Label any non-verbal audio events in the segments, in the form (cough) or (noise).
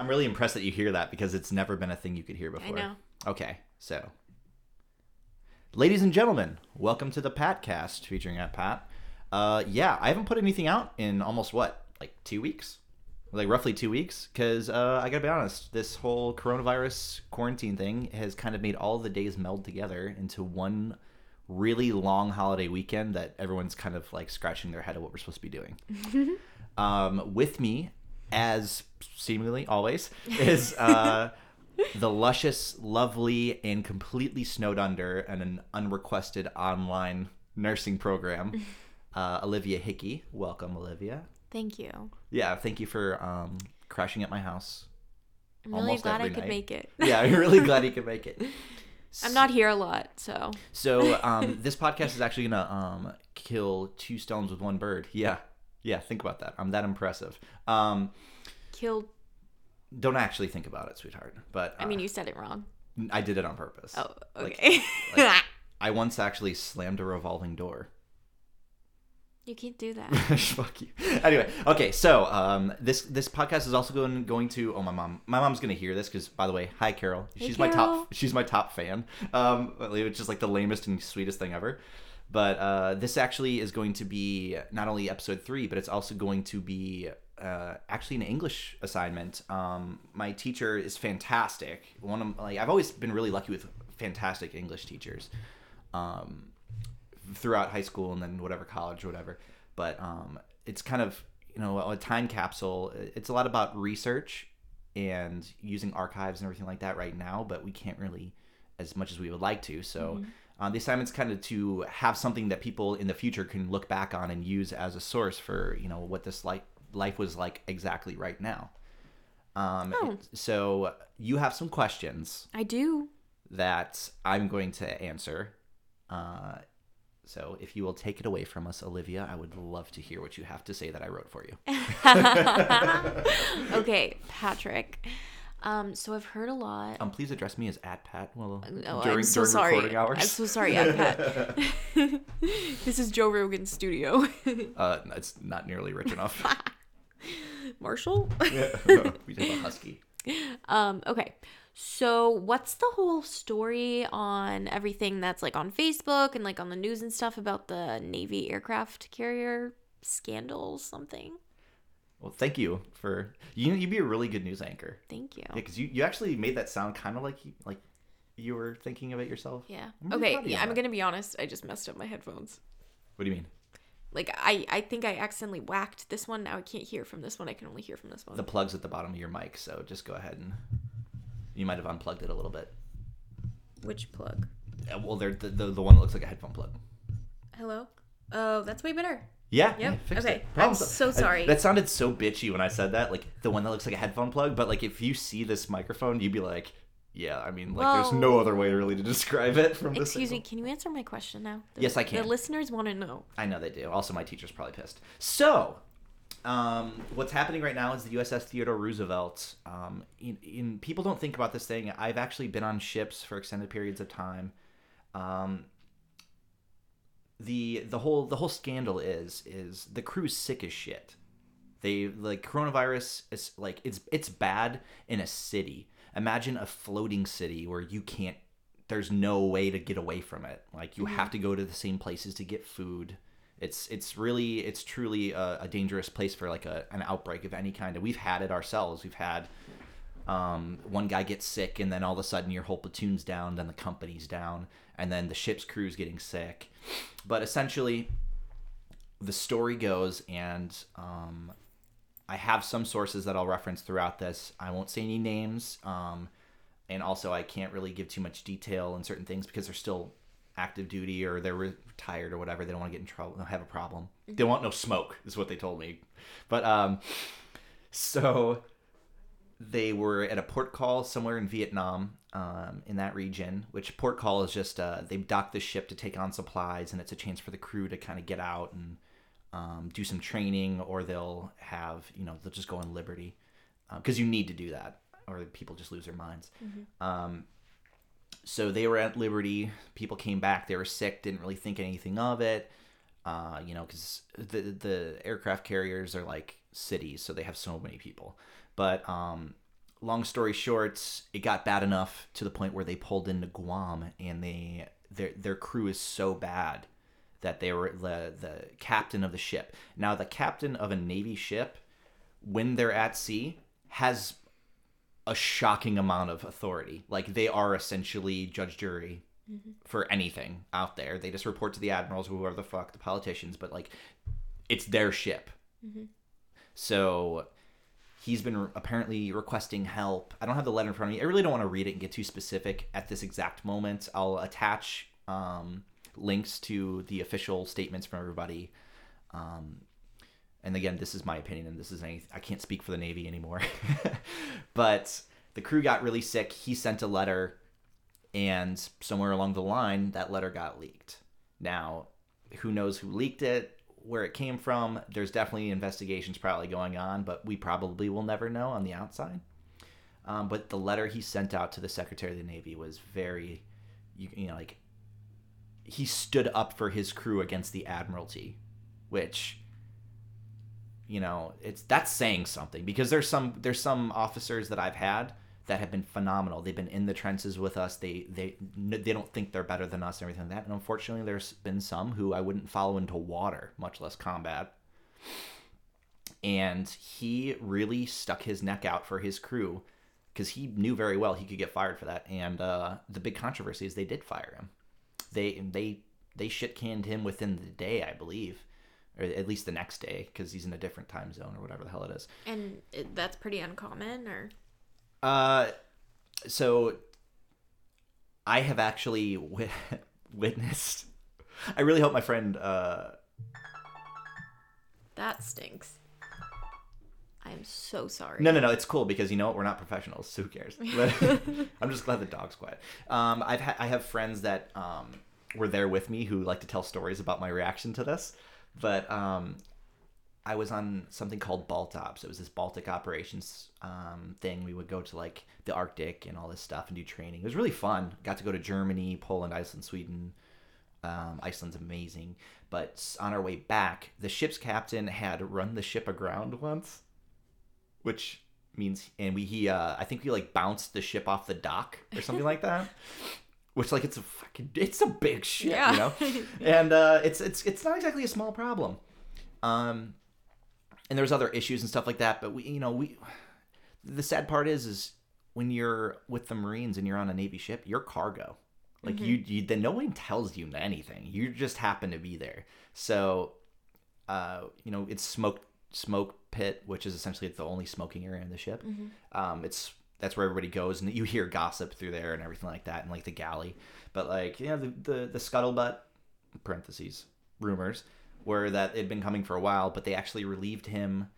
I'm really impressed that you hear that because it's never been a thing you could hear before. know. Okay, so. Ladies and gentlemen, welcome to the Patcast featuring at Pat. Uh, yeah, I haven't put anything out in almost what, like two weeks? Like roughly two weeks? Because uh, I gotta be honest, this whole coronavirus quarantine thing has kind of made all the days meld together into one really long holiday weekend that everyone's kind of like scratching their head at what we're supposed to be doing. (laughs) um, with me, as seemingly always, (laughs) is uh, the luscious, lovely, and completely snowed under and an unrequested online nursing program, (laughs) uh, Olivia Hickey. Welcome, Olivia. Thank you. Yeah, thank you for um, crashing at my house. I'm really glad I every could make it. Yeah, I'm really glad you could make it. (laughs) I'm not here a lot, so So um, this podcast is actually gonna um, kill two stones with one bird. Yeah, yeah. Think about that. I'm that impressive. Um, killed. don't actually think about it, sweetheart. But uh, I mean, you said it wrong. I did it on purpose. Oh, Like- okay. like- (laughs) I once actually slammed a revolving door. you can't do that. (laughs) Fuck you. Anyway, okay. So um, this this podcast is also going going to. Oh, my mom. My mom's gonna hear this because, by the way, hi Carol. Hey, she's my top. She's my top fan. Um, which is like the lamest and sweetest thing ever. But uh, this actually is going to be not only episode three, but it's also going to be uh, actually an English assignment. Um, my teacher is fantastic. One of like I've always been really lucky with fantastic English teachers. Um, throughout high school and then whatever college or whatever. But um, it's kind of you know a time capsule. It's a lot about research and using archives and everything like that right now, but we can't really as much as we would like to. So. Um, the assignment's kind of to have something that people in the future can look back on and use as a source for you know what this life life was like exactly right now. Um, Oh. so you have some questions I do. that I'm going to answer. Uh, so if you will take it away from us, Olivia, I would love to hear what you have to say that I wrote for you. (laughs) okay, Patrick. Um, so I've heard a lot. Um, please address me as at Pat. Well, Oh, during I'm so during sorry. recording hours. I'm so sorry, at Pat. (laughs) (laughs) this is Joe Rogan's studio. (laughs) uh, it's not nearly rich enough. Marshall. we did a husky. Um, okay. So what's the whole story on everything that's like on Facebook and like on the news and stuff about the Navy aircraft carrier scandal something? Well, thank you for you. You'd be a really good news anchor. Thank you. Yeah, because you, you actually made that sound kind of like you, like you were thinking of it yourself. Yeah. I'm really Okay, proud of you yeah, I'm that. to be honest, I just messed up my headphones. What do you mean? Like I I think I accidentally whacked this one. Now I can't hear from this one. I can only hear from this one. The plug's at the bottom of your mic, so just go ahead and you might have unplugged it a little bit. Which plug? Uh, Well, they're the, the the one that looks like a headphone plug. Hello? Oh, that's way better. Yeah. Yep. yeah, Okay. it. I'm so I- sorry. that sounded so bitchy when I said that, like the one that looks like a headphone plug. But like, if you see this microphone, you'd be like, "Yeah." I mean, like, there's no other way really to (laughs) describe it from this. Excuse me, can you answer my question now? The- Yes, I can. The listeners want to know. I know they do. Also, my teacher's probably pissed. So, um, what's happening right now is the USS Theodore Roosevelt. Um, in, in people don't think about this thing. I've actually been on ships for extended periods of time. Um, the the whole the whole scandal is is the crew's sick as shit. They like coronavirus is like it's it's bad in a city. Imagine a floating city where you can't there's no way to get away from it. Like you have to go to the same places to get food. It's it's really it's truly a, a dangerous place for like a, an outbreak of any kind. And we've had it ourselves. We've had um, one guy gets sick, and then all of a sudden your whole platoon's down, then the company's down, and then the ship's crew's getting sick. But essentially, the story goes, and um, I have some sources that I'll reference throughout this. I won't say any names, um, and also I can't really give too much detail in certain things because they're still active duty or they're retired or whatever. They don't want to get in trouble. They don't have a problem. They want no smoke, is what they told me. But um, so they were at a port call somewhere in Vietnam, um, in that region. Which port call is just uh, they dock the ship to take on supplies, and it's a chance for the crew to kind of get out and um, do some training, or they'll have you know they'll just go on liberty because you need to do that, or people just lose their minds. Um, so they were at liberty. People came back. They were sick. Didn't really think anything of it. Uh, you know, because the the aircraft carriers are like cities, so they have so many people. But um, long story short, it got bad enough to the point where they pulled into Guam, and they their their crew is so bad that they were the the captain of the ship. Now, the captain of a navy ship, when they're at sea, has a shocking amount of authority. Like they are essentially judge jury for anything out there. They just report to the admirals, whoever the fuck, the politicians, but like it's their ship. So he's been apparently requesting help. I don't have the letter in front of me. I really don't want to read it and get too specific at this exact moment. I'll attach um, links to the official statements from everybody. Um, and again, this is my opinion, and this is any. I can't speak for the Navy anymore. (laughs) but the crew got really sick. He sent a letter, and somewhere along the line, that letter got leaked. Now, who knows who leaked it, where it came from? There's definitely investigations probably going on, but we probably will never know on the outside. Um, but the letter he sent out to the Secretary of the Navy was very, you, you know, like he stood up for his crew against the Admiralty, which you know it's that's saying something because there's some there's some officers that I've had that have been phenomenal. They've been in the trenches with us. They they they don't think they're better than us and everything like that. And unfortunately, there's been some who I wouldn't follow into water, much less combat. And he really stuck his neck out for his crew because he knew very well he could get fired for that. And uh, the big controversy is they did fire him. They they they shit canned him within the day, I believe, or at least the next day because he's in a different time zone or whatever the hell it is. And that's pretty uncommon, or Uh, so I have actually wi- (laughs) witnessed. I really hope my friend. Uh, that stinks. I am so sorry. no, no, no. It's cool because you know what? We're not professionals. So who cares? (laughs) (laughs) I'm just glad the dog's quiet. Um, I've ha- I have friends that um were there with me who like to tell stories about my reaction to this. But um, I was on something called Baltops. It was this Baltic operations um, thing. We would go to like the Arctic and all this stuff and do training. It was really fun. Got to go to Germany, Poland, Iceland, Sweden. Um, Iceland's amazing. But on our way back, the ship's captain had run the ship aground once, which means and we he uh, I think we like bounced the ship off the dock or something like that. (laughs) Which like it's a fucking it's a big ship, Yeah. you know, (laughs) and uh, it's it's it's not exactly a small problem. Um, and there's other issues and stuff like that. But we, you know, we. The sad part is, is when you're with the Marines and you're on a Navy ship, you're cargo. Like you, you, then no one tells you anything. You just happen to be there. So, uh, you know, it's smoke smoke pit, which is essentially the only smoking area in the ship. Um, it's that's where everybody goes, and you hear gossip through there and everything like that, and like the galley. But like, you know, the the, the scuttlebutt parentheses rumors were that it had been coming for a while, but they actually relieved him,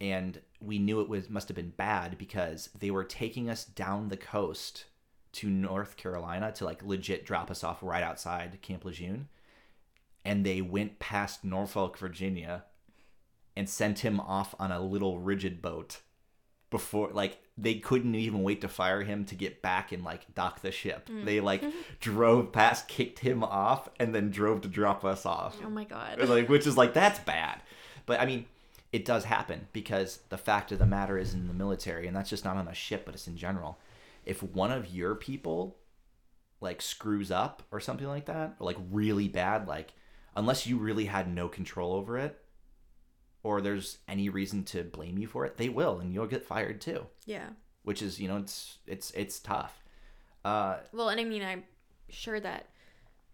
and we knew it was must have been bad because they were taking us down the coast to North Carolina to like legit drop us off right outside Camp Lejeune, and they went past Norfolk, Virginia, and sent him off on a little rigid boat before like they couldn't even wait to fire him to get back and like dock the ship. Mm. They like (laughs) drove past, kicked him off, and then drove to drop us off. Oh my god. Like which is like that's bad. But I mean, it does happen because the fact of the matter is in the military, and that's just not on a ship, but it's in general. If one of your people like screws up or something like that, or like really bad, like unless you really had no control over it, or there's any reason to blame you for it, they will, and you'll get fired too. Yeah. Which is, you know, it's it's it's tough. Uh, Well, and I mean, I'm sure that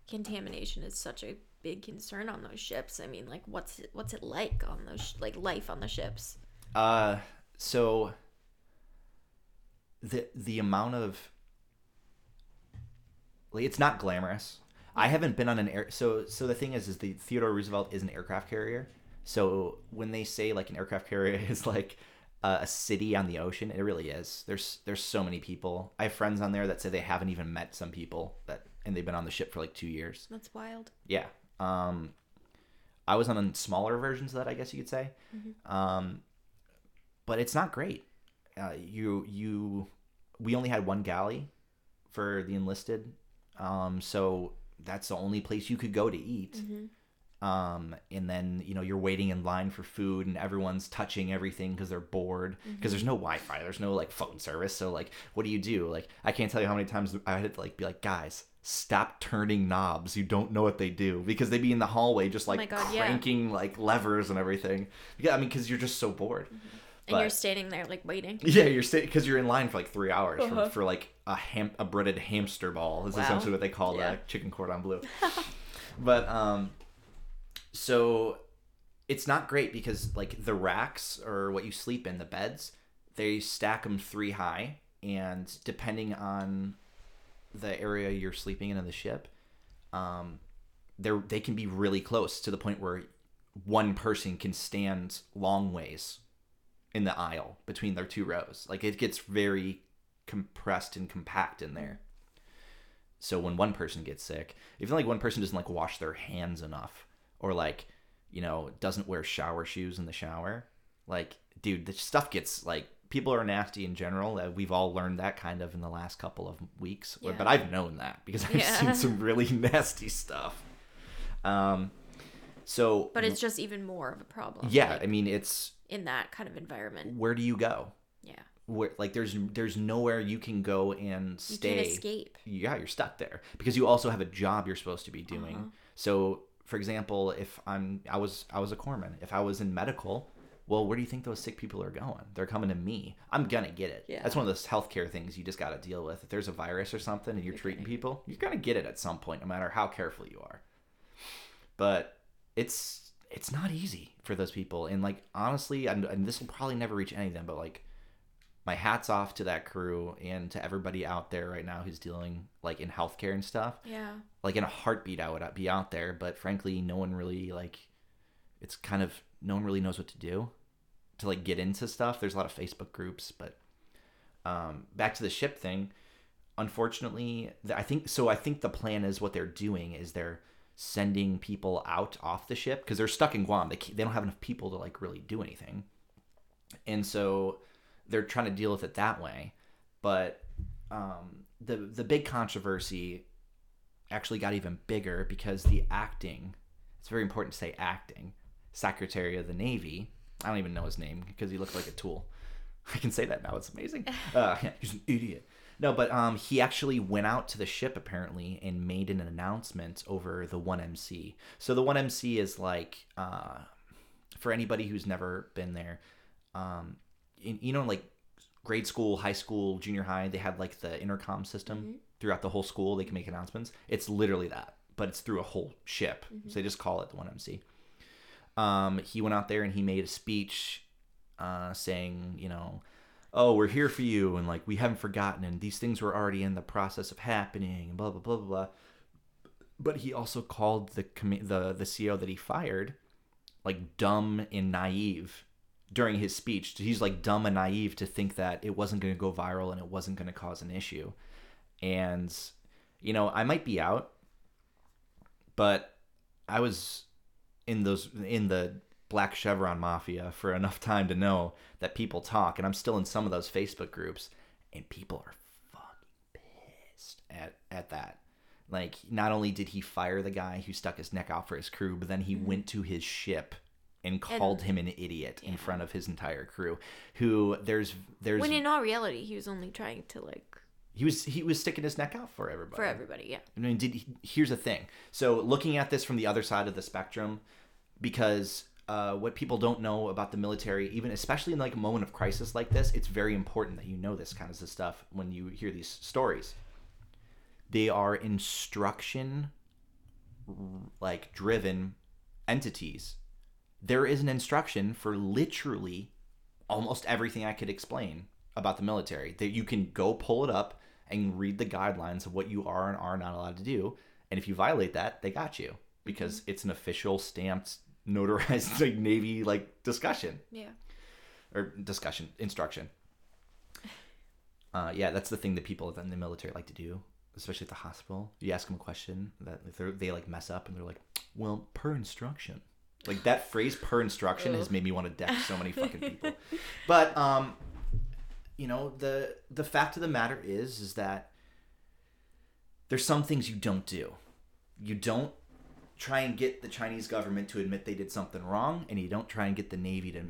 contamination is such a big concern on those ships. I mean, like, what's it, what's it like on those sh- like life on the ships? Uh, so the the amount of like it's not glamorous. I haven't been on an air. So so the thing is, is the Theodore Roosevelt is an aircraft carrier. So when they say like an aircraft carrier (laughs) is like a, a city on the ocean, it really is. There's there's so many people. I have friends on there that say they haven't even met some people that, and they've been on the ship for like two years. That's wild. Yeah. Um, I was on smaller versions of that, I guess you could say. Um, but it's not great. Uh, you you we only had one galley for the enlisted, um, so that's the only place you could go to eat. Um, and then you know you're waiting in line for food, and everyone's touching everything because they're bored because there's no Wi-Fi, there's no like phone service. So like, what do you do? Like, I can't tell you how many times I had to like be like, guys, stop turning knobs. You don't know what they do because they'd be in the hallway just like my God, yeah. cranking like levers and everything. Yeah, I mean, because you're just so bored. And you're standing there like waiting. (laughs) Yeah, you're sitting because you're in line for like three hours Uh-huh. for, for like a ham a breaded hamster ball is Wow. essentially what they call Yeah. the chicken cordon bleu. (laughs) but um, so it's not great because like the racks or what you sleep in the beds they stack them three high and depending on the area you're sleeping in in the ship um, they they can be really close to the point where one person can stand long ways in the aisle between their two rows. Like it gets very compressed and compact in there. So when one person gets sick, even like one person doesn't like wash their hands enough or like, you know, doesn't wear shower shoes in the shower, like dude, the stuff gets like people are nasty in general. Uh, we've all learned that kind of in the last couple of weeks. Yeah. But I've known that because (laughs) I've Yeah. seen some really (laughs) nasty stuff. Um so But it's just even more of a problem. yeah, like, I mean it's in that kind of environment. where do you go? Yeah. where like there's there's nowhere you can go and You stay can't escape. yeah you're stuck there because you also have a job you're supposed to be doing Uh-huh. so for example if i'm i was i was a corpsman. If i was in medical well where do you think those sick people are going? They're coming to me. I'm gonna get it. Yeah. that's one of those healthcare things you just got to deal with. If there's a virus or something and you're, treating people you're gonna get it at some point no matter how careful you are. But it's it's not easy for those people. And like honestly and, and this will probably never reach any of them but like my hats off to that crew and to everybody out there right now who's dealing like in healthcare and stuff. Yeah. like in a heartbeat i would be out there but frankly no one really like it's kind of no one really knows what to do to like get into stuff. There's a lot of facebook groups but um back to the ship thing unfortunately i think so i think the plan is what they're doing is they're sending people out off the ship because they're stuck in guam. They, they don't have enough people to like really do anything. And so they're trying to deal with it that way. But um, the the big controversy actually got even bigger because the acting it's very important to say acting secretary of the navy i don't even know his name because he looked like a tool. (laughs) I can say that now it's amazing. (laughs) Uh, he's an idiot. No but um, he actually went out to the ship apparently and made an announcement over the 1mc so the 1mc is like uh, for anybody who's never been there um, in, you know like grade school high school junior high they had like the intercom system throughout the whole school. They can make announcements. It's literally that but it's through a whole ship. So they just call it the 1mc um, he went out there and he made a speech uh, saying you know oh we're here for you and like we haven't forgotten and these things were already in the process of happening and blah blah blah blah blah. But he also called the commi- the the CO that he fired like dumb and naive during his speech. He's like dumb and naive to think that it wasn't going to go viral and it wasn't going to cause an issue. And you know, I might be out, but I was in those in the Black Chevron Mafia for (laughs) enough time to know that people talk, and I'm still in some of those Facebook groups, and people are fucking pissed at at that. Like, not only did he fire the guy who stuck his neck out for his crew, but then he mm-hmm. went to his ship and called him an idiot in front of his entire crew. Who there's there's When in all reality, he was only trying to like he was he was sticking his neck out for everybody. for everybody. Yeah. I mean, did here's the thing. So looking at this from the other side of the spectrum, because uh, what people don't know about the military, even especially in like a moment of crisis like this, it's very important that you know this kind of stuff when you hear these stories. They are instruction like driven entities. There is an instruction for literally almost everything I could explain about the military. That you can go pull it up and read the guidelines of what you are and are not allowed to do. And if you violate that, they got you because it's an official stamped (laughs) notarized like navy like discussion Yeah. or discussion instruction. Uh, yeah, that's the thing that people in the military like to do, especially at the hospital. You ask them a question that they like mess up and they're like, "Well, per instruction." Like that phrase "per instruction" has made me want to deck so many fucking (laughs) people. But um, you know the the fact of the matter is is that there's some things you don't do. You don't try and get the Chinese government to admit they did something wrong, and you don't try and get the Navy to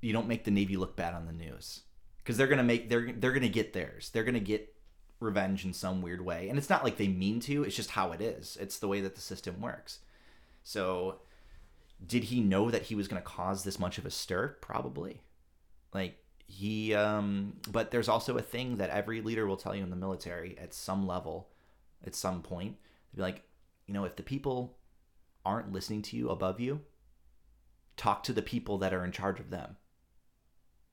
you don't make the Navy look bad on the news because they're gonna make they're they're gonna get theirs. They're gonna get revenge in some weird way, and it's not like they mean to. It's just how it is. It's the way that the system works. So, did he know that he was gonna cause this much of a stir? Probably. Like he, um, but there's also a thing that every leader will tell you in the military at some level, at some point, be like, you know, if the people aren't listening to you above you, talk to the people that are in charge of them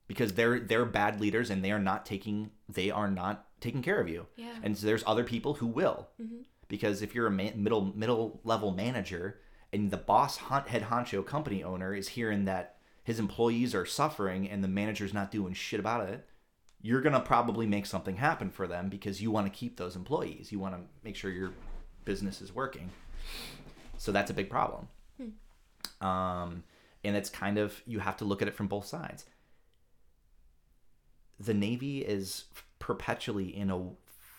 because they're they're bad leaders and they are not taking they are not taking care of you. Yeah. And so there's other people who will. Mhm. Because if you're a man, middle middle level manager and the boss head honcho company owner is hearing that his employees are suffering and the manager's not doing shit about it, you're going to probably make something happen for them because you want to keep those employees. You want to make sure your business is working. So that's a big problem. Um, and it's kind of you have to look at it from both sides. The Navy is perpetually in a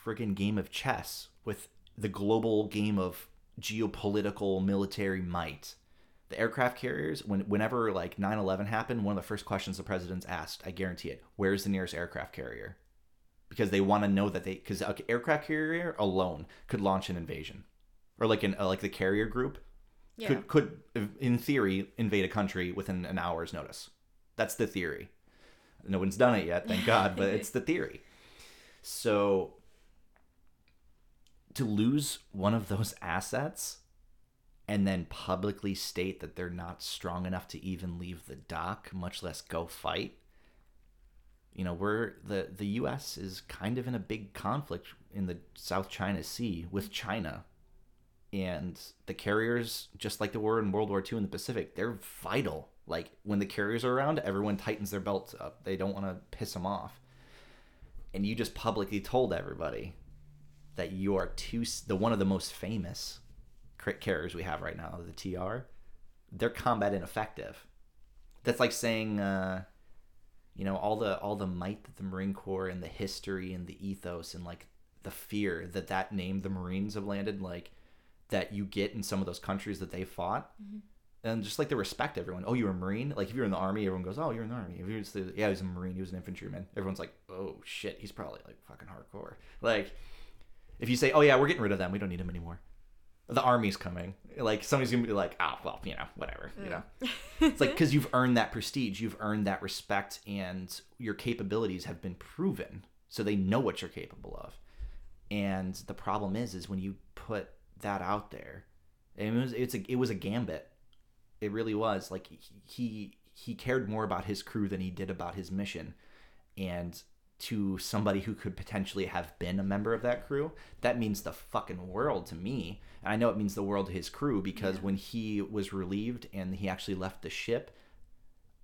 friggin' game of chess with the global game of geopolitical military might. The aircraft carriers, when whenever like 9/11 happened, one of the first questions the presidents asked, I guarantee it, where's the nearest aircraft carrier? Because they want to know that they because an aircraft carrier alone could launch an invasion, or like an uh, like the carrier group Yeah. could could in theory invade a country within an hour's notice. That's the theory. No one's done it yet, thank God, but it's the theory. So to lose one of those (laughs) assets and then publicly state that they're not strong enough to even leave the dock, much less go fight. You know, we're the the US is kind of in a big conflict in the South China Sea with China. And the carriers just like they were in world war ii in the pacific they're vital. Like when the carriers are around everyone tightens their belts up. They don't want to piss them off. And you just publicly told everybody that you are two the one of the most famous cr- carriers we have right now the tr they're combat ineffective. That's like saying uh you know all the all the might that the marine corps and the history and the ethos and like the fear that that name the marines have landed like that you get in some of those countries that they fought. And just like the respect everyone oh you're a marine? Like if you're in the army everyone goes oh you're in the army. If you're just the, yeah he's a marine he was an infantryman. Everyone's like oh shit he's probably like fucking hardcore. Like if you say oh yeah we're getting rid of them we don't need them anymore. The army's coming. Like somebody's gonna be like oh well you know whatever you know. Mm. It's like (laughs) because you've earned that prestige you've earned that respect and your capabilities have been proven so they know what you're capable of. And the problem is is when you put that out there it was it's a, it was a gambit. It really was. Like he he cared more about his crew than he did about his mission. And to somebody who could potentially have been a member of that crew that means the fucking world to me. And i know it means the world to his crew because when he was relieved and he actually left the ship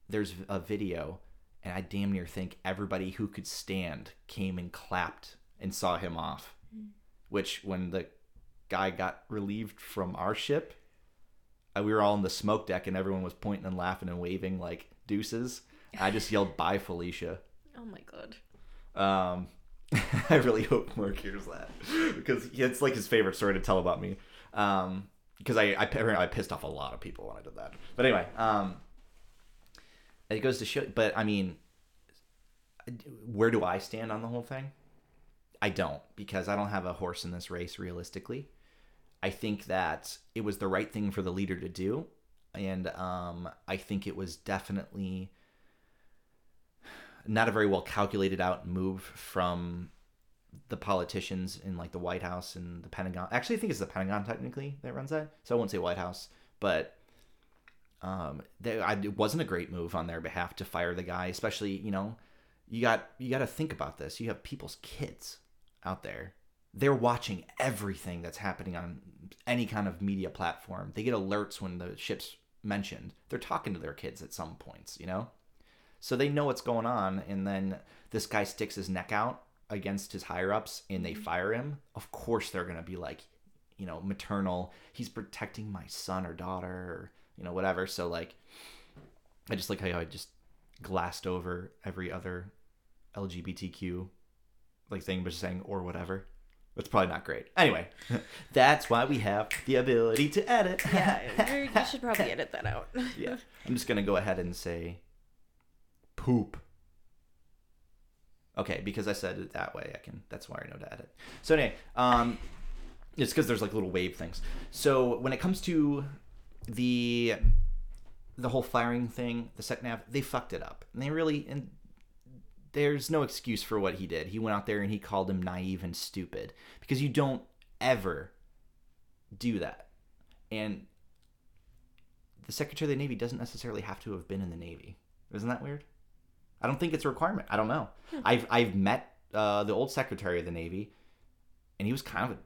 there's a video and i damn near think everybody who could stand came and clapped and saw him off. Which when the guy got relieved from our ship uh, we were all in the smoke deck and everyone was pointing and laughing and waving like deuces. I just yelled bye felicia. (laughs) Oh my god. Um, (laughs) I really hope Mark hears that because it's like his favorite story to tell about me. Um, because I, I I pissed off a lot of people when I did that. But anyway, um, it goes to show. But I mean, where do I stand on the whole thing? I don't because I don't have a horse in this race realistically. I think that it was the right thing for the leader to do, and um, I think it was definitely not a very well calculated out move from the politicians in like the White House and the Pentagon. Actually, I think it's the Pentagon technically that runs that, so I won't say White House, but um, they, I, it wasn't a great move on their behalf to fire the guy. Especially, you know, you got you got to think about this. You have people's kids out there. They're watching everything that's happening on any kind of media platform. They get alerts when the ship's mentioned. They're talking to their kids at some points, you know? So they know what's going on, and then this guy sticks his neck out against his higher ups and they mm-hmm. fire him. Of course, they're going to be like, you know, maternal. He's protecting my son or daughter or, you know, whatever. So, like, I just like how I just glassed over every other LGBTQ like thing, but just saying or whatever. That's probably not great. Anyway, (laughs) that's why we have the ability to edit. Yeah, (laughs) you you should probably edit that out. yeah. I'm just gonna go ahead and say poop. Okay, because I said it that way, I can. That's why I know to edit. So anyway, um, it's because there's like little wave things. So when it comes to the the whole firing thing, the sec nav, they fucked it up, and they really and there's no excuse for what he did. He went out there and he called him naive and stupid because you don't ever do that. And the Secretary of the Navy doesn't necessarily have to have been in the Navy. Isn't that weird? I don't think it's a requirement. I don't know. I've I've met uh, the old Secretary of the Navy, and he was kind of a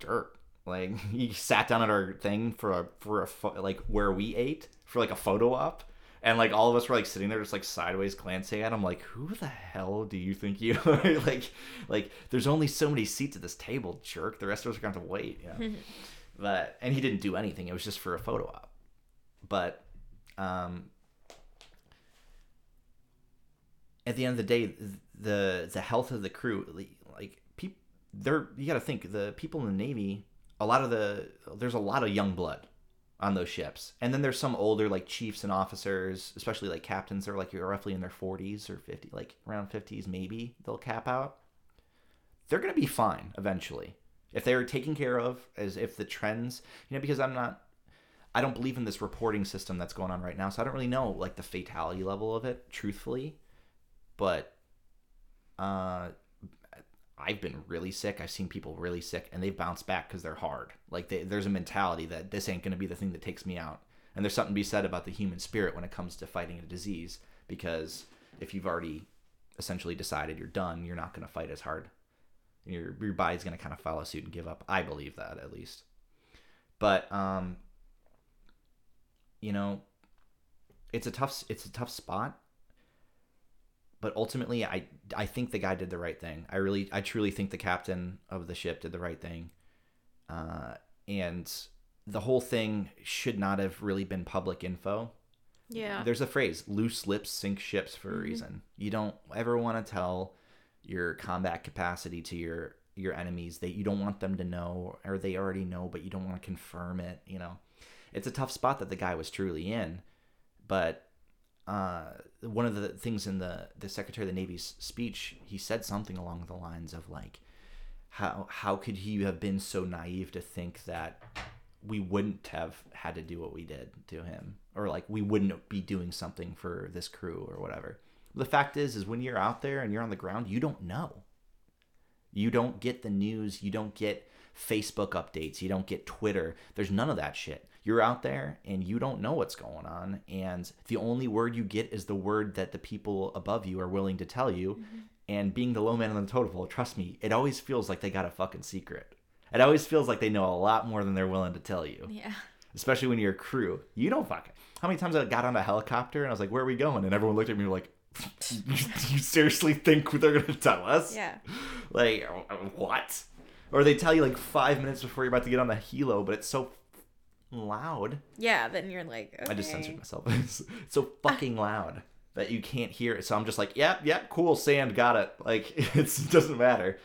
jerk. Like (laughs) he sat down at our thing for a for a pho- like where we ate for like a photo op, and like all of us were like sitting there just like sideways glancing at him like who the hell do you think you (laughs) are? (laughs) Like like there's only so many seats at this table jerk. The rest of us are going to have to wait know. But and he didn't do anything. It was just for a photo op. But um at the end of the day the the health of the crew like people they're you got to think the people in the navy a lot of the there's a lot of young blood on those ships. And then there's some older like chiefs and officers especially like captains they're like you're roughly in their 40s or 50 like around 50s maybe they'll cap out. They're to be fine eventually if they're taken care of as if the trends you know because i'm not i don't believe in this reporting system that's going on right now so i don't really know like the fatality level of it truthfully but uh I've been really sick. I've seen people really sick, and they've bounced back because they're hard. Like they, there's a mentality that this ain't going to be the thing that takes me out. And there's something to be said about the human spirit when it comes to fighting a disease, because if you've already essentially decided you're done, you're not going to fight as hard. Your your body's going to kind of follow suit and give up. I believe that at least. But um, you know, it's a tough it's a tough spot but ultimately I I think the guy did the right thing. I really I truly think the captain of the ship did the right thing. Uh, and the whole thing should not have really been public info. Yeah. There's a phrase, loose lips sink ships for a reason. You don't ever want to tell your combat capacity to your your enemies that you don't want them to know or they already know but you don't want to confirm it, you know. It's a tough spot that the guy was truly in, but uh, one of the things in the the Secretary of the Navy's speech, he said something along the lines of like, how how could he have been so naive to think that we wouldn't have had to do what we did to him, or like we wouldn't be doing something for this crew or whatever. The fact is, is when you're out there and you're on the ground, you don't know. You don't get the news. You don't get Facebook updates. You don't get Twitter. There's none of that shit you're out there and you don't know what's going on and the only word you get is the word that the people above you are willing to tell you Mm-hmm. and being the low man on the totem pole trust me it always feels like they got a fucking secret it always feels like they know a lot more than they're willing to tell you Yeah. especially when you're a crew you don't fucking how many times i got on a helicopter and i was like where are we going and everyone looked at me like (laughs) you seriously think they're gonna tell us Yeah. like what or they tell you like five minutes before you're about to get on the helo but it's so loud Yeah. Then you're like, okay. I just censored myself. (laughs) It's so fucking loud that you can't hear it. So I'm just like, yep, yep, cool, sand, got it. (laughs) Like it doesn't matter.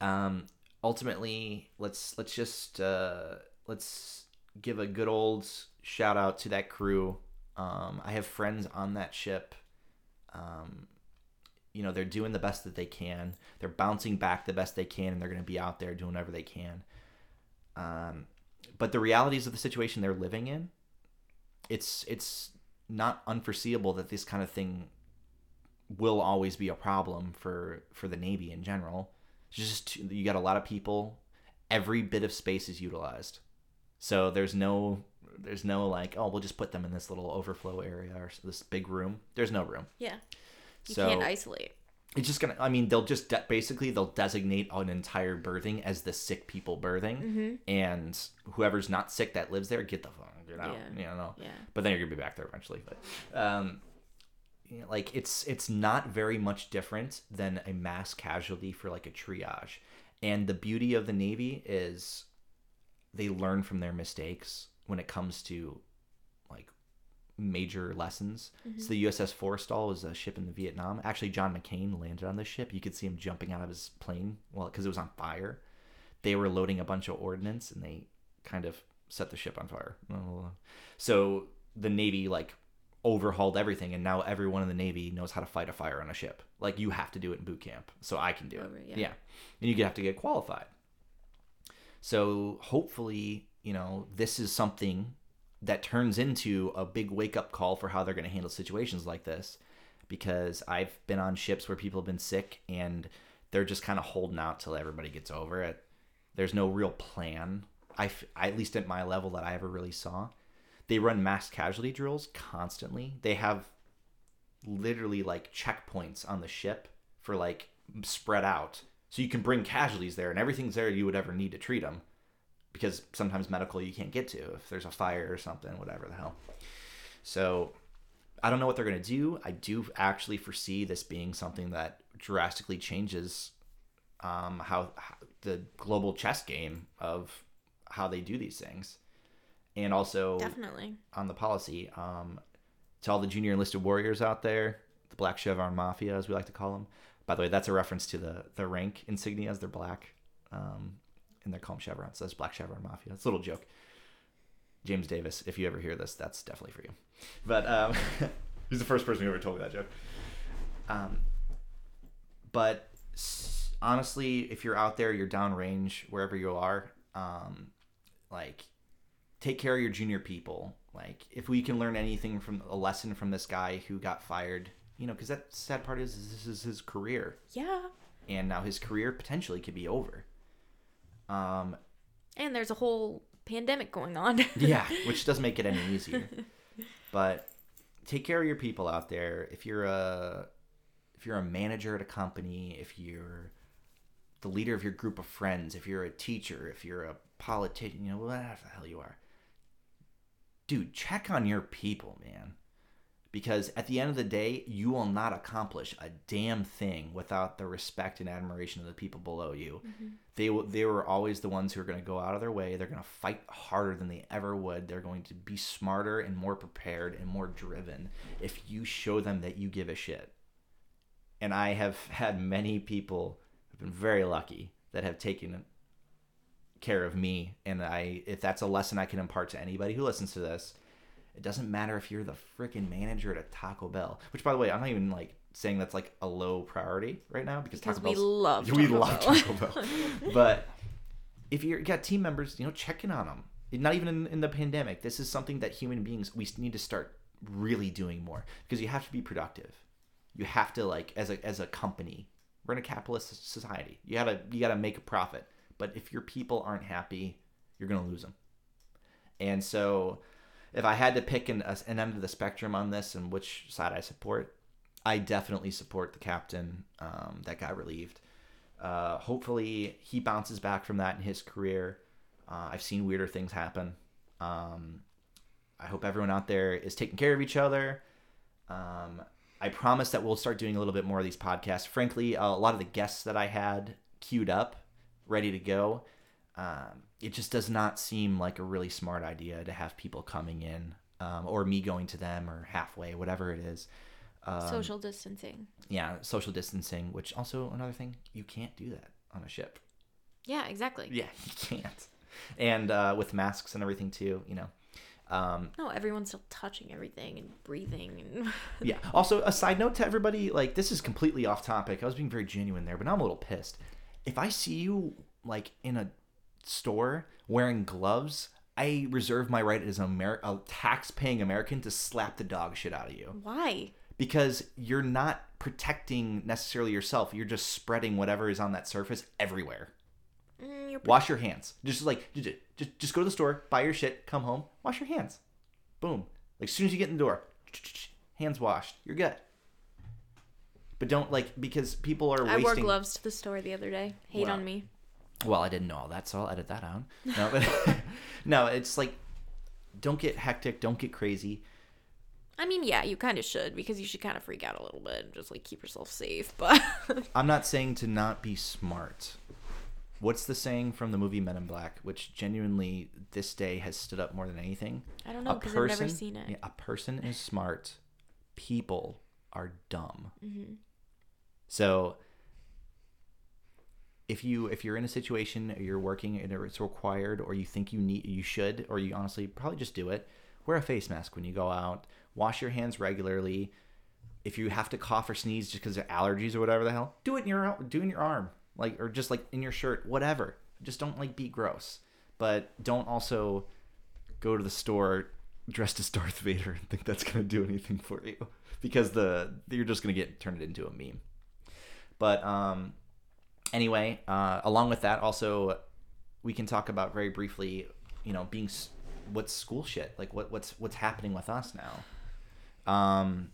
Um, ultimately, let's let's just uh, let's give a good old shout out to that crew. Um, I have friends on that ship. Um, you know, they're doing the best that they can. They're bouncing back the best they can, and they're going to be out there doing whatever they can. Um, but the realities of the situation they're living in it's it's not unforeseeable that this kind of thing will always be a problem for for the navy in general it's just you got a lot of people every bit of space is utilized so there's no there's no like oh we'll just put them in this little overflow area or this big room there's no room Yeah. You so can't isolate. it's just gonna i mean they'll just de- basically they'll designate an entire berthing as the sick people berthing, Mm-hmm. and whoever's not sick that lives there get the fuck get out Yeah. you know Yeah. but then you're gonna be back there eventually but um you know, like it's it's not very much different than a mass casualty for like a triage and the beauty of the navy is they learn from their mistakes when it comes to major lessons. So mm-hmm. the USS Forrestal was a ship in the Vietnam. Actually, John McCain landed on this ship. You could see him jumping out of his plane, well, because it was on fire. They were loading a bunch of ordnance, and they kind of set the ship on fire. So the Navy like overhauled everything, and now everyone in the Navy knows how to fight a fire on a ship. Like you have to do it in boot camp, so I can do it. Oh, yeah. yeah, and you have to get qualified. So hopefully, you know, this is something that turns into a big wake up call for how they're going to handle situations like this. Because I've been on ships where people have been sick and they're just kind of holding out till everybody gets over it. There's no real plan. I, at least at my level that I ever really saw. They run mass casualty drills constantly. They have literally like checkpoints on the ship for like spread out so you can bring casualties there and everything's there you would ever need to treat them because sometimes medical you can't get to if there's a fire or something whatever the hell so i don't know what they're going to do i do actually foresee this being something that drastically changes um, how, how the global chess game of how they do these things and also Definitely. on the policy um, to all the junior enlisted warriors out there, the Black Chevron Mafia, as we like to call them. By the way, that's a reference to the the rank insignias. They're black, um, and they're called chevrons. So that's Black Chevron Mafia. It's a little joke. James Davis, if you ever hear this, that's definitely for you. But um, (laughs) he's the first person who ever told me that joke. Um, but honestly, if you're out there, you're downrange, wherever you are, um, like take care of your junior people. Like if we can learn anything from a lesson from this guy who got fired, you know, because that sad part is, is this is his career, Yeah. and now his career potentially could be over. Um, And there's a whole pandemic going on. (laughs) yeah, which doesn't make it any easier. (laughs) but take care of your people out there. If you're a if you're a manager at a company, if you're the leader of your group of friends, if you're a teacher, if you're a politician, you know, whatever the hell you are. Dude, check on your people, man. Because at the end of the day, you will not accomplish a damn thing without the respect and admiration of the people below you. Mm-hmm. They will, they were always the ones who are going to go out of their way. They're going to fight harder than they ever would. They're going to be smarter and more prepared and more driven if you show them that you give a shit. And I have (laughs) had many people who have been very lucky that have taken care of me and I if that's a lesson I can impart to anybody who listens to this, it doesn't matter if you're the freaking manager at a Taco Bell. Which by the way, I'm not even like saying that's like a low priority right now because, Because Taco we Bell's love (laughs) we Taco love Taco Bell. but if you're you got team members, you know, checking on them. Not even in, in the pandemic. This is something that human beings we need to start really doing more because you have to be productive. You have to like as a as a company. We're in a capitalist society. You gotta you gotta make a profit. But if your people aren't happy, you're gonna lose them. And so, if I had to pick an, an end of the spectrum on this and which side I support, I definitely support the captain um, that got relieved. Uh, hopefully, he bounces back from that in his career. Uh, I've seen weirder things happen. Um, I hope everyone out there is taking care of each other. Um, I promise that we'll start doing a little bit more of these podcasts. Frankly, a lot of the guests that I had queued up, ready to go, um, it just does not seem like a really smart idea to have people coming in um, or me going to them or halfway, whatever it is. Um, Social distancing. yeah, social distancing, which also another thing, you can't do that on a ship. Yeah, exactly. Yeah, (laughs) you can't. And uh, with masks and everything too, you know. Um, No, everyone's still touching everything and breathing and (laughs) yeah. Also, a side note to everybody, like this is completely off topic. I was being very genuine there, but now I'm a little pissed. If I see you like in a store wearing gloves, I reserve my right as an Amer- a tax-paying American to slap the dog shit out of you why? because you're not protecting necessarily yourself. You're just spreading whatever is on that surface everywhere. Mm, you're Wash your hands. Just like just just, just go to the store, buy your shit, come home, wash your hands. Boom. Like as soon as you get in the door, (tsk) hands washed. You're good. But don't like because people are I wasting. wore gloves to the store the other day. Hate Well, on me. Well, I didn't know all that, so I'll edit that out. No, but (laughs) no, it's like don't get hectic, don't get crazy. I mean, yeah, you kind of should because you should kind of freak out a little bit and just like keep yourself safe. (laughs) But I'm not saying to not be smart. what's the saying from the movie Men in Black, which genuinely this day has stood up more than anything? I don't know A because I've never person- seen it. Yeah, a person is smart, people are dumb. hmm So if you if you're in a situation you're working and it's required or you think you need you should or you honestly probably just do it, wear a face mask when you go out. Wash your hands regularly. If you have to cough or sneeze just because of allergies or whatever the hell, do it in your do in your arm, like or just like in your shirt, whatever. Just don't like be gross, but don't also go to the store dressed as Darth Vader and think that's gonna do anything for you because the you're just gonna get turned into a meme. But um, anyway, uh, along with that, also we can talk about very briefly, you know, being what's school shit like what what's what's happening with us now. Um,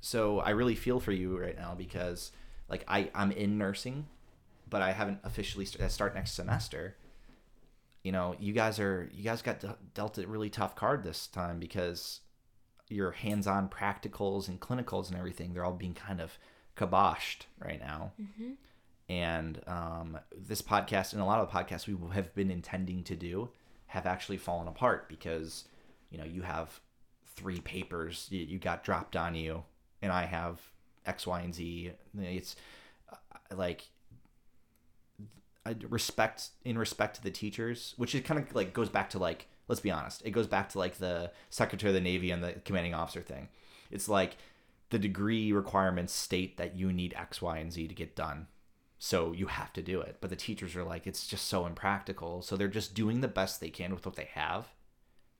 so I really feel for you right now because like I I'm in nursing, but I haven't officially st- start next semester. You know, you guys are you guys got de- dealt a really tough card this time because your hands-on practicals and clinicals and everything they're all being kind of kiboshed right now hmm and um, this podcast and a lot of the podcasts we have been intending to do have actually fallen apart because you know you have three papers you, you got dropped on you and i have x y and z. It's uh, like I respect in respect to the teachers which is kind of like goes back to like let's be honest it goes back to like the secretary of the navy and the commanding officer thing. It's like the degree requirements state that you need x y and z to get done so you have to do it. But the teachers are like it's just so impractical. So they're just doing the best they can with what they have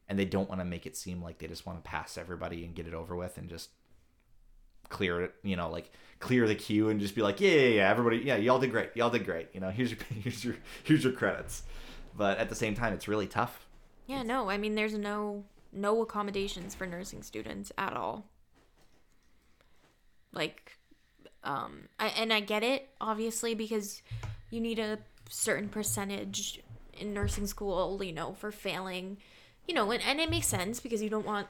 and they don't want to make it seem like they just want to pass everybody and get it over with and just clear it you know like clear the queue and just be like yeah yeah yeah everybody yeah y'all did great y'all did great you know here's your (laughs) here's your here's your credits. But at the same time it's really tough. Yeah, no, I mean, there's no no accommodations for nursing students at all. Like, um, I, and I get it, obviously, because you need a certain percentage in nursing school, you know, for failing, you know, and, and it makes sense because you don't want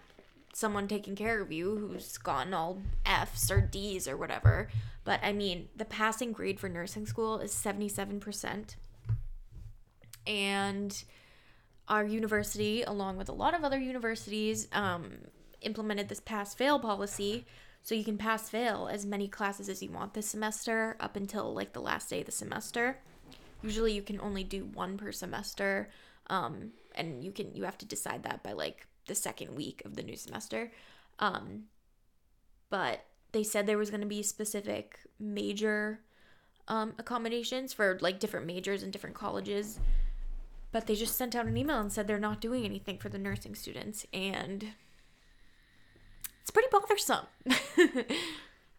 someone taking care of you who's gotten all F's or D's or whatever. But I mean, the passing grade for nursing school is 77%. And our university, along with a lot of other universities, um, implemented this pass fail policy. So you can pass fail as many classes as you want this semester up until like the last day of the semester. Usually you can only do one per semester. Um, and you can you have to decide that by like the second week of the new semester. Um, but they said there was going to be specific major um, accommodations for like different majors and different colleges but they just sent out an email and said they're not doing anything for the nursing students and it's pretty bothersome. (laughs)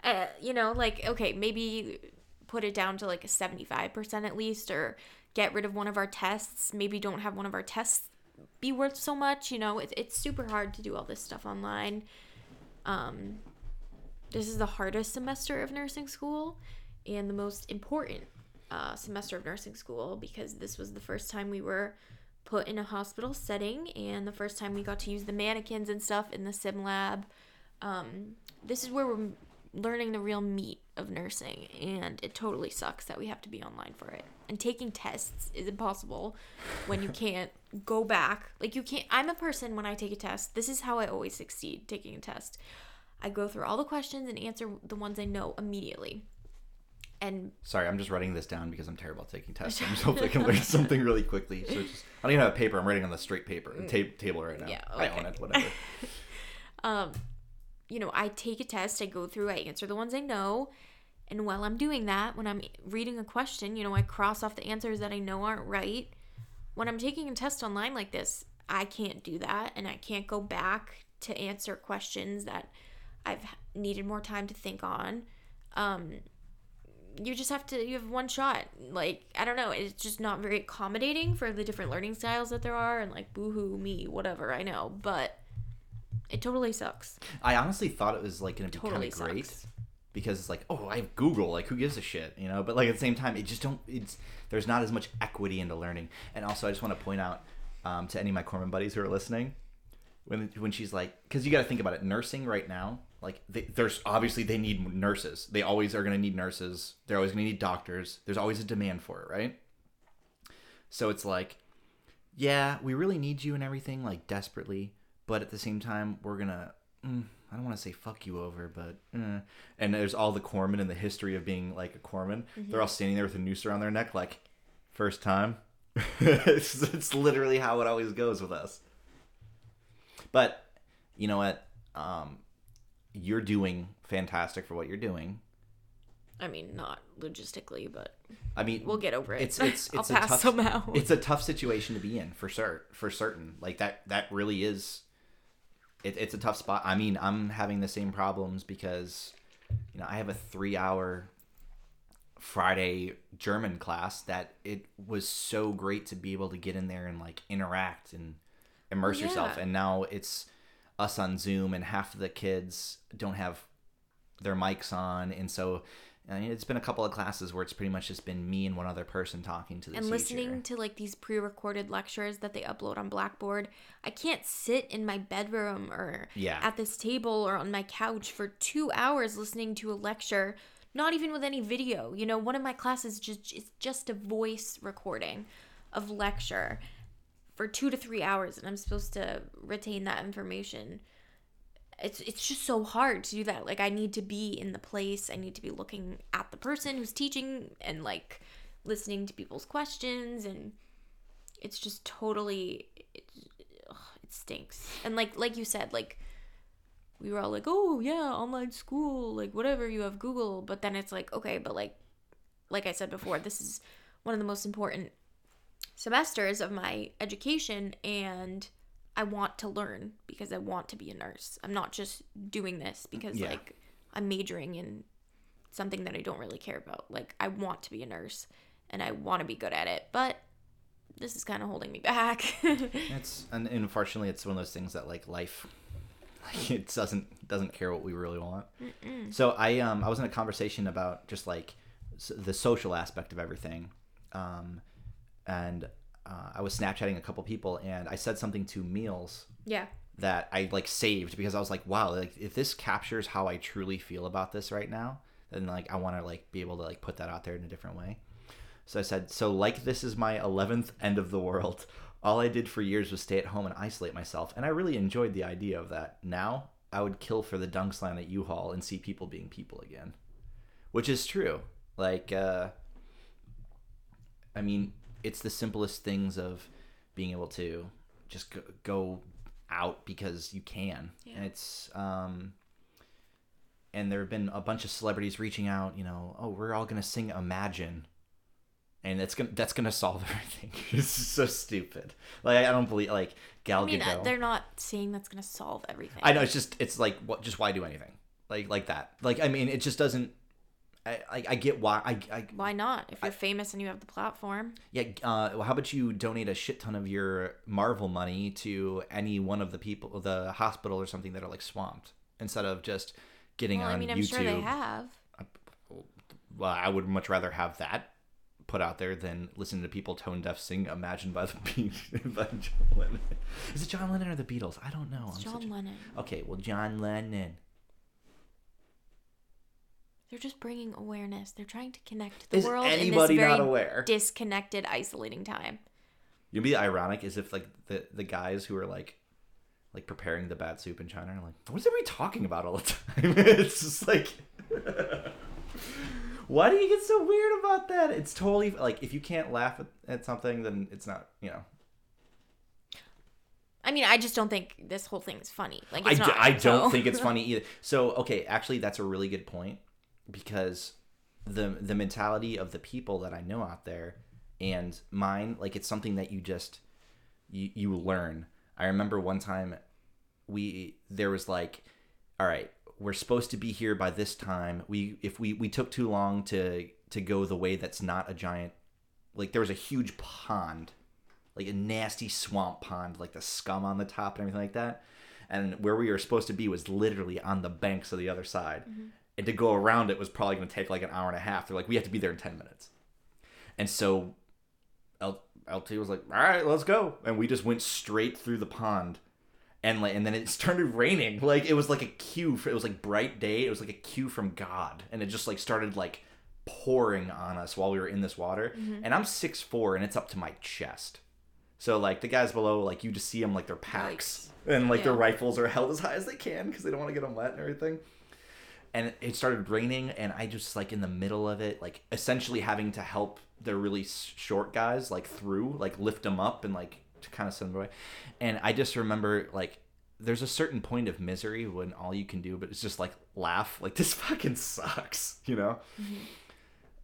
Uh, you know like okay maybe put it down to like a 75% at least or get rid of one of our tests. Maybe don't have one of our tests be worth so much you know? It, it's super hard to do all this stuff online. Um this is the hardest semester of nursing school and the most important uh, semester of nursing school because this was the first time we were put in a hospital setting and the first time we got to use the mannequins and stuff in the sim lab. Um, this is where we're learning the real meat of nursing, and it totally sucks that we have to be online for it. And taking tests is impossible when you (laughs) can't go back. Like, you can't. I'm a person when I take a test, this is how I always succeed taking a test. I go through all the questions and answer the ones I know immediately. And Sorry, I'm just writing this down because I'm terrible at taking tests. I'm (laughs) just hoping I can learn something really quickly. So it's just, I don't even have a paper. I'm writing on the straight paper ta- table right now. Yeah, I okay. own it. Whatever. (laughs) um, you know, I take a test, I go through, I answer the ones I know. And while I'm doing that, when I'm reading a question, you know, I cross off the answers that I know aren't right. When I'm taking a test online like this, I can't do that. And I can't go back to answer questions that I've needed more time to think on. Um, you just have to, you have one shot. Like, I don't know, it's just not very accommodating for the different learning styles that there are. And like, boohoo, me, whatever, I know. But it totally sucks. I honestly thought it was like going to be Totally kind of great sucks. because it's like, oh, I have Google. Like, who gives a shit, you know? But like at the same time, it just don't. It's there's not as much equity into learning. And also, I just want to point out um, to any of my corpsman buddies who are listening, when when she's like, because you got to think about it, nursing right now. Like, they, there's obviously they need nurses. They always are going to need nurses. They're always going to need doctors. There's always a demand for it, right? So it's like, yeah, we really need you and everything, like desperately, but at the same time, we're gonna. Mm, I don't want to say fuck you over, but eh. and there's all the corpsmen in the history of being like a corpsman. They're all standing there with a noose around their neck, like first time. (laughs) it's, it's literally how it always goes with us. But you know what? Um, you're doing fantastic for what you're doing. I mean, not logistically, but I mean, we'll get over it. It's it's (laughs) I'll it's a pass tough somehow. it's a tough situation to be in for sure, for certain. Like that that really is. It, it's a tough spot. I mean, I'm having the same problems because, you know, I have a three hour Friday German class that it was so great to be able to get in there and like interact and immerse Yeah. yourself. And now it's us on Zoom, and half of the kids don't have their mics on, and so. I mean, it's been a couple of classes where it's pretty much just been me and one other person talking to the and teacher. listening to like these pre-recorded lectures that they upload on Blackboard, I can't sit in my bedroom or Yeah. at this table or on my couch for 2 hours listening to a lecture, not even with any video. You know, one of my classes just is just a voice recording of lecture for 2 to 3 hours and I'm supposed to retain that information. It's it's just so hard to do that. Like I need to be in the place. I need to be looking at the person who's teaching and like listening to people's questions and it's just totally it, ugh, it stinks and like like you said like we were all like oh yeah online school like whatever you have google but then it's like okay but like like i said before this is one of the most important semesters of my education and i want to learn because i want to be a nurse i'm not just doing this because Yeah. like i'm majoring in something that i don't really care about like i want to be a nurse and i want to be good at it but this is kind of holding me back (laughs) It's and unfortunately it's one of those things that like life like (laughs) it doesn't doesn't care what we really want. So I um I was in a conversation about just like the social aspect of everything, um, and uh, I was Snapchatting a couple people and I said something to Meals yeah that I like saved because I was like, wow, like if this captures how I truly feel about this right now, then like I want to like be able to like put that out there in a different way. So I said, so like this is my 11th end of the world. (laughs) All I did for years was stay at home and isolate myself, and I really enjoyed the idea of that. Now I would kill for the dunks line at U-Haul and see people being people again, which is true. Like, uh, I mean, it's the simplest things of being able to just go, go out because you can. And it's um and there have been a bunch of celebrities reaching out, you know, oh, we're all going to sing Imagine. And that's going to that's going to solve (laughs) everything. it's so stupid. Like I don't believe like Gal i mean Gadot. they're not saying that's gonna solve everything I know it's just it's like what just why do anything? Like like that. Like I mean it just doesn't I, I, I get why I, I why not if you're famous and you have the platform Yeah, uh, well, how about you donate a shit ton of your Marvel money to any one of the people, the hospital or something that are like swamped, instead of just getting well on i mean i'm YouTube. sure they have Well, I would much rather have that put out there than listen to people tone deaf sing "Imagine" by the (laughs) Beach (laughs) by John Lennon. Is it John Lennon or the Beatles? I don't know. john a- lennon Okay, well, John Lennon. They're just bringing awareness they're trying to connect the Is world anybody in this very not aware? disconnected isolating time You'd be ironic as if like the the guys who are like like preparing the bad soup in China are like, what is everybody talking about all the (laughs) time? (laughs) it's just like (laughs) Why do you get so weird about that? It's totally like if you can't laugh at, at something, then it's not, you know. i mean i just don't think this whole thing is funny like I, not, I don't think it's funny either. So okay, actually, that's a really good point because the the mentality of the people that I know out there and mine, like it's something that you just you you learn. I remember one time we there was like, all right, we're supposed to be here by this time. We if we we took too long to to go the way that's not a giant like there was a huge pond like a nasty swamp pond, like the scum on the top and everything like that. And where we were supposed to be was literally on the banks of the other side. Mm-hmm. And to go around it was probably going to take like an hour and a half. They're like, we have to be there in 10 minutes. And so L- LT was like, all right, let's go. And we just went straight through the pond. And like, and then it (laughs) started raining. Like it was like a cue. For, it was like bright day. It was like a cue from God. And it just like started like pouring on us while we were in this water, mm-hmm. and I'm six four, and it's up to my chest. So like the guys below, like you just see them like their packs and like their rifles are held as high as they can because they don't want to get them wet and everything. And it started raining, and I just like in the middle of it, like essentially having to help the really short guys like through, like lift them up and like to kind of send them away. And I just remember like there's a certain point of misery when all you can do, but it's just like laugh, like (laughs) this fucking sucks, you know.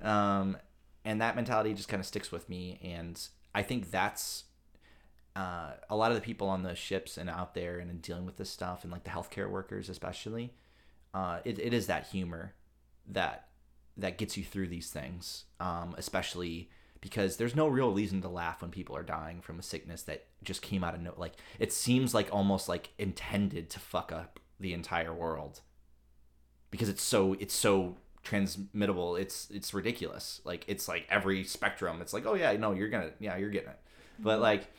Um, and that mentality just kind of sticks with me, and I think that's uh, a lot of the people on the ships and out there and dealing with this stuff, and like the healthcare workers especially. Uh, it, it is that humor that that gets you through these things, um, especially because there's no real reason to laugh when people are dying from a sickness that just came out of no like it seems like almost like intended to fuck up the entire world. Because it's so it's so transmittable it's it's ridiculous. Like it's like every spectrum. It's like oh yeah no you're gonna yeah you're getting it. But like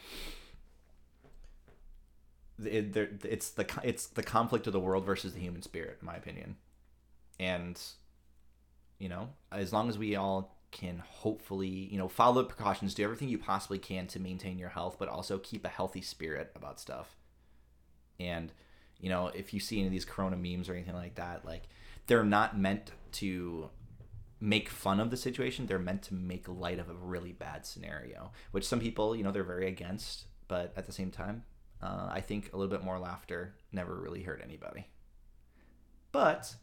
it, there, it's the it's the conflict of the world versus the human spirit in my opinion. And you know as long as we all can hopefully you know follow the precautions do everything you possibly can to maintain your health but also keep a healthy spirit about stuff. And you know if you see any of these corona memes or anything like that like they're not meant to make fun of the situation. They're meant to make light of a really bad scenario which some people you know they're very against but at the same time uh, i think a little bit more laughter never really hurt anybody but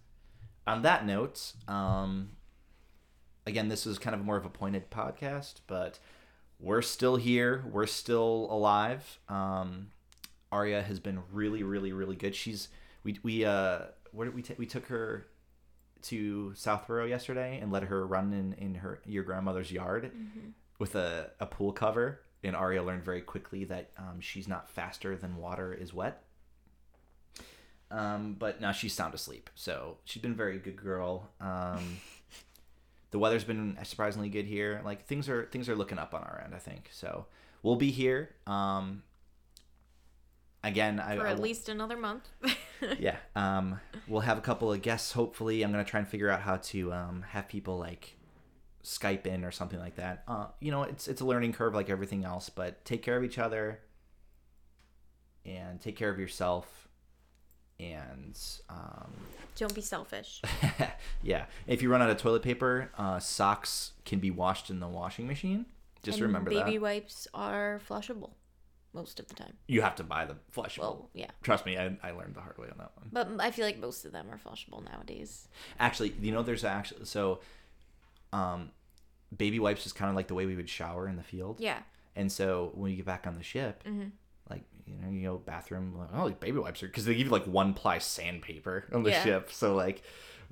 on that note um, again this is kind of more of a pointed podcast but we're still here we're still alive um, Arya has been really, really, really good. She's we we uh where did we take we took her to Southborough yesterday and let her run in in her your grandmother's yard with a, a pool cover. And Arya learned very quickly that um, she's not faster than water is wet. Um, but now she's sound asleep, so she's been a very good girl. Um, (laughs) the weather's been surprisingly good here. Like things are things are looking up on our end, I think. So we'll be here. Um, again, I, For I at least another month. (laughs) yeah um we'll have a couple of guests hopefully i'm gonna try and figure out how to um have people like skype in or something like that uh you know it's it's a learning curve like everything else but take care of each other and take care of yourself and um Don't be selfish. (laughs) yeah if you run out of toilet paper uh socks can be washed in the washing machine just And remember baby that wipes are flushable most of the time. you have to buy the flushable Well, yeah. trust me I, I learned the hard way on that one But I feel like most of them are flushable nowadays. Actually, you know, there's actually so, um, baby wipes is kind of like the way we would shower in the field. Yeah. And so when you get back on the ship, like you know, you go bathroom, like, oh, these baby wipes are because they give you like one ply sandpaper on the Yeah. ship. So like,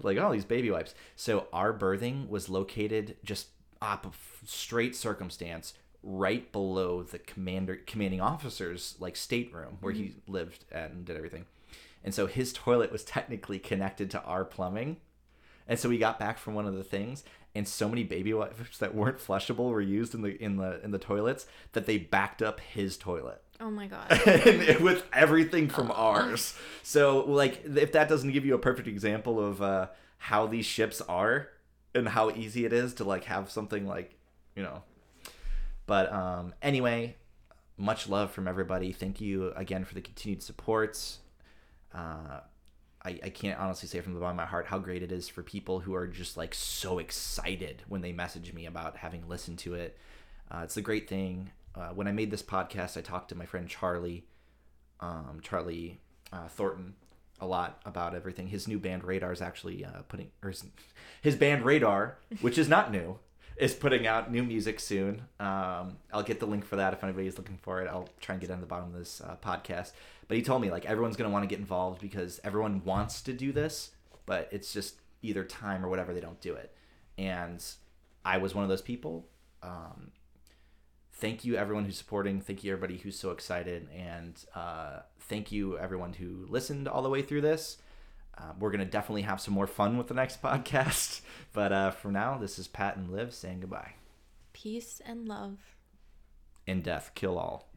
like oh, these baby wipes. So our berthing was located just up of straight circumstance right below the commander commanding officer's like stateroom where he lived and did everything. And so his toilet was technically connected to our plumbing. And so we got back from one of the things, and so many baby wipes that weren't flushable were used in the in the in the toilets that they backed up his toilet Oh my god. (laughs) with everything from ours. So like, if that doesn't give you a perfect example of uh, how these ships are and how easy it is to like have something like, you know. But um, anyway, much love from everybody. Thank you again for the continued support. Uh, I, I can't honestly say from the bottom of my heart how great it is for people who are just like so excited when they message me about having listened to it. Uh, it's a great thing. Uh, when I made this podcast, I talked to my friend Charlie, um, Charlie uh, Thornton, a lot about everything. His new band Radar is actually uh, putting, or his, his band Radar, which is not new, is putting out new music soon. Um, I'll get the link for that if anybody's looking for it. I'll try and get it on the bottom of this uh, podcast. But he told me like everyone's gonna want to get involved because everyone wants to do this, but it's just either time or whatever they don't do it. And I was one of those people. Um, thank you everyone who's supporting. Thank you everybody who's so excited, and uh, thank you everyone who listened all the way through this. Uh, we're gonna definitely have some more fun with the next (laughs) podcast, but uh, for now, this is Pat and Liv saying goodbye. Peace and love. In death, kill all.